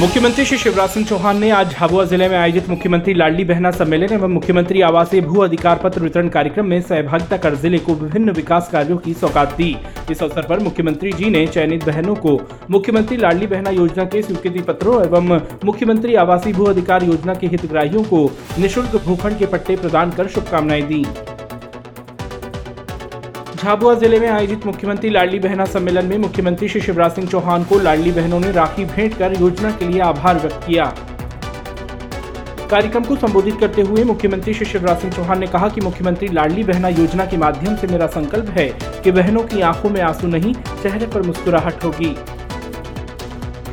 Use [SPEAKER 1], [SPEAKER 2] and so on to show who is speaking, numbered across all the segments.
[SPEAKER 1] मुख्यमंत्री श्री शिवराज सिंह चौहान ने आज झाबुआ ज़िले में आयोजित मुख्यमंत्री लाडली बहना सम्मेलन एवं मुख्यमंत्री आवासीय भू अधिकार पत्र वितरण कार्यक्रम में सहभागिता कर ज़िले को विभिन्न विकास कार्यों की सौगात दी। इस अवसर पर मुख्यमंत्री जी ने चयनित बहनों को मुख्यमंत्री लाडली बहना योजना के स्वीकृति पत्रों एवं मुख्यमंत्री आवासीय भू अधिकार योजना के हितग्राहियों को निःशुल्क भूखंड के पट्टे प्रदान कर शुभकामनाएँ दी। झाबुआ ज़िले में आयोजित मुख्यमंत्री लाडली बहना सम्मेलन में मुख्यमंत्री श्री शिवराज सिंह चौहान को लाडली बहनों ने राखी भेंट कर योजना के लिए आभार व्यक्त किया। कार्यक्रम को संबोधित करते हुए मुख्यमंत्री श्री शिवराज सिंह चौहान ने कहा कि मुख्यमंत्री लाडली बहना योजना के माध्यम से मेरा संकल्प है कि बहनों की आँखों में आँसू नहीं, चेहरे पर मुस्कुराहट होगी।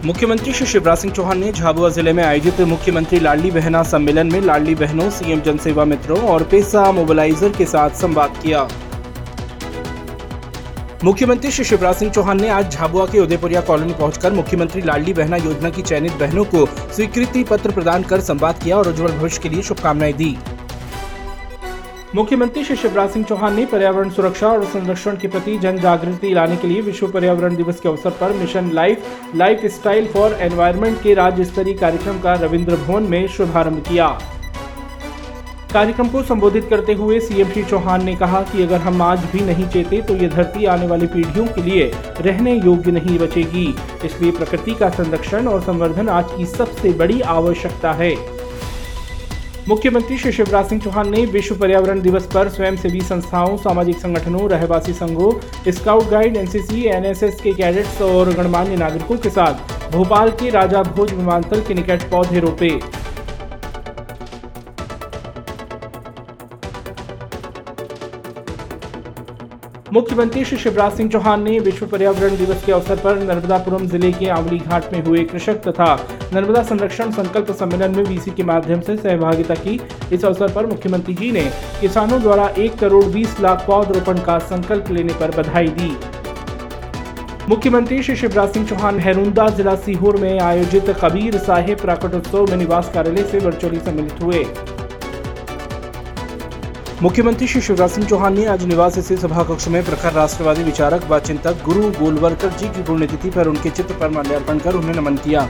[SPEAKER 1] मुख्यमंत्री श्री शिवराज सिंह चौहान ने झाबुआ ज़िले में आयोजित मुख्यमंत्री लाडली बहना सम्मेलन में लाडली बहनों, सीएम जनसेवा मित्रों और पेशा मोबिलाइजर के साथ संवाद किया। मुख्यमंत्री श्री शिवराज सिंह चौहान ने आज झाबुआ के उदयपुरिया कॉलोनी पहुंचकर मुख्यमंत्री लाडली बहना योजना की चयनित बहनों को स्वीकृति पत्र प्रदान कर संवाद किया और उज्जवल भविष्य के लिए शुभकामनाएँ दी। मुख्यमंत्री श्री शिवराज सिंह चौहान ने पर्यावरण सुरक्षा और संरक्षण के प्रति जन जागृति लाने के लिए विश्व पर्यावरण दिवस के अवसर पर mission life lifestyle for environment के राज्य स्तरीय कार्यक्रम का रविंद्र भवन में शुभारंभ किया। कार्यक्रम को संबोधित करते हुए सीएम श्री चौहान ने कहा कि अगर हम आज भी नहीं चेते तो ये धरती आने वाली पीढ़ियों के लिए रहने योग्य नहीं बचेगी। इसलिए प्रकृति का संरक्षण और संवर्धन आज की सबसे बड़ी आवश्यकता है। मुख्यमंत्री श्री शिवराज सिंह चौहान ने विश्व पर्यावरण दिवस पर स्वयंसेवी संस्थाओं, सामाजिक संगठनों, रहवासी संघों, स्काउट गाइड, एनसीसी, एनएसएस के कैडेट्स और गणमान्य नागरिकों के साथ भोपाल के राजा भोज विमानतल के निकट पौधे रोपे। मुख्यमंत्री श्री शिवराज सिंह चौहान ने विश्व पर्यावरण दिवस के अवसर पर नर्मदापुरम ज़िले के आंवली घाट में हुए कृषक तथा नर्मदा संरक्षण संकल्प सम्मेलन में वीसी के माध्यम से सहभागिता की। इस अवसर पर मुख्यमंत्री जी ने किसानों द्वारा एक करोड़ बीस लाख पौधरोपण का संकल्प लेने पर बधाई दी। मुख्यमंत्री श्री शिवराज सिंह चौहान हैरुंदा जिला सीहोर में आयोजित कबीर साहेब प्राकटोत्सव में निवास कार्यालय से वर्चुअली सम्मिलित हुए। मुख्यमंत्री श्री शिवराज सिंह चौहान ने आज निवास स्थित सभा कक्ष में प्रखर राष्ट्रवादी विचारक व चिंतक गुरु गोलवरकर जी की पुण्यतिथि पर उनके चित्र पर माल्यार्पण कर उन्हें नमन किया।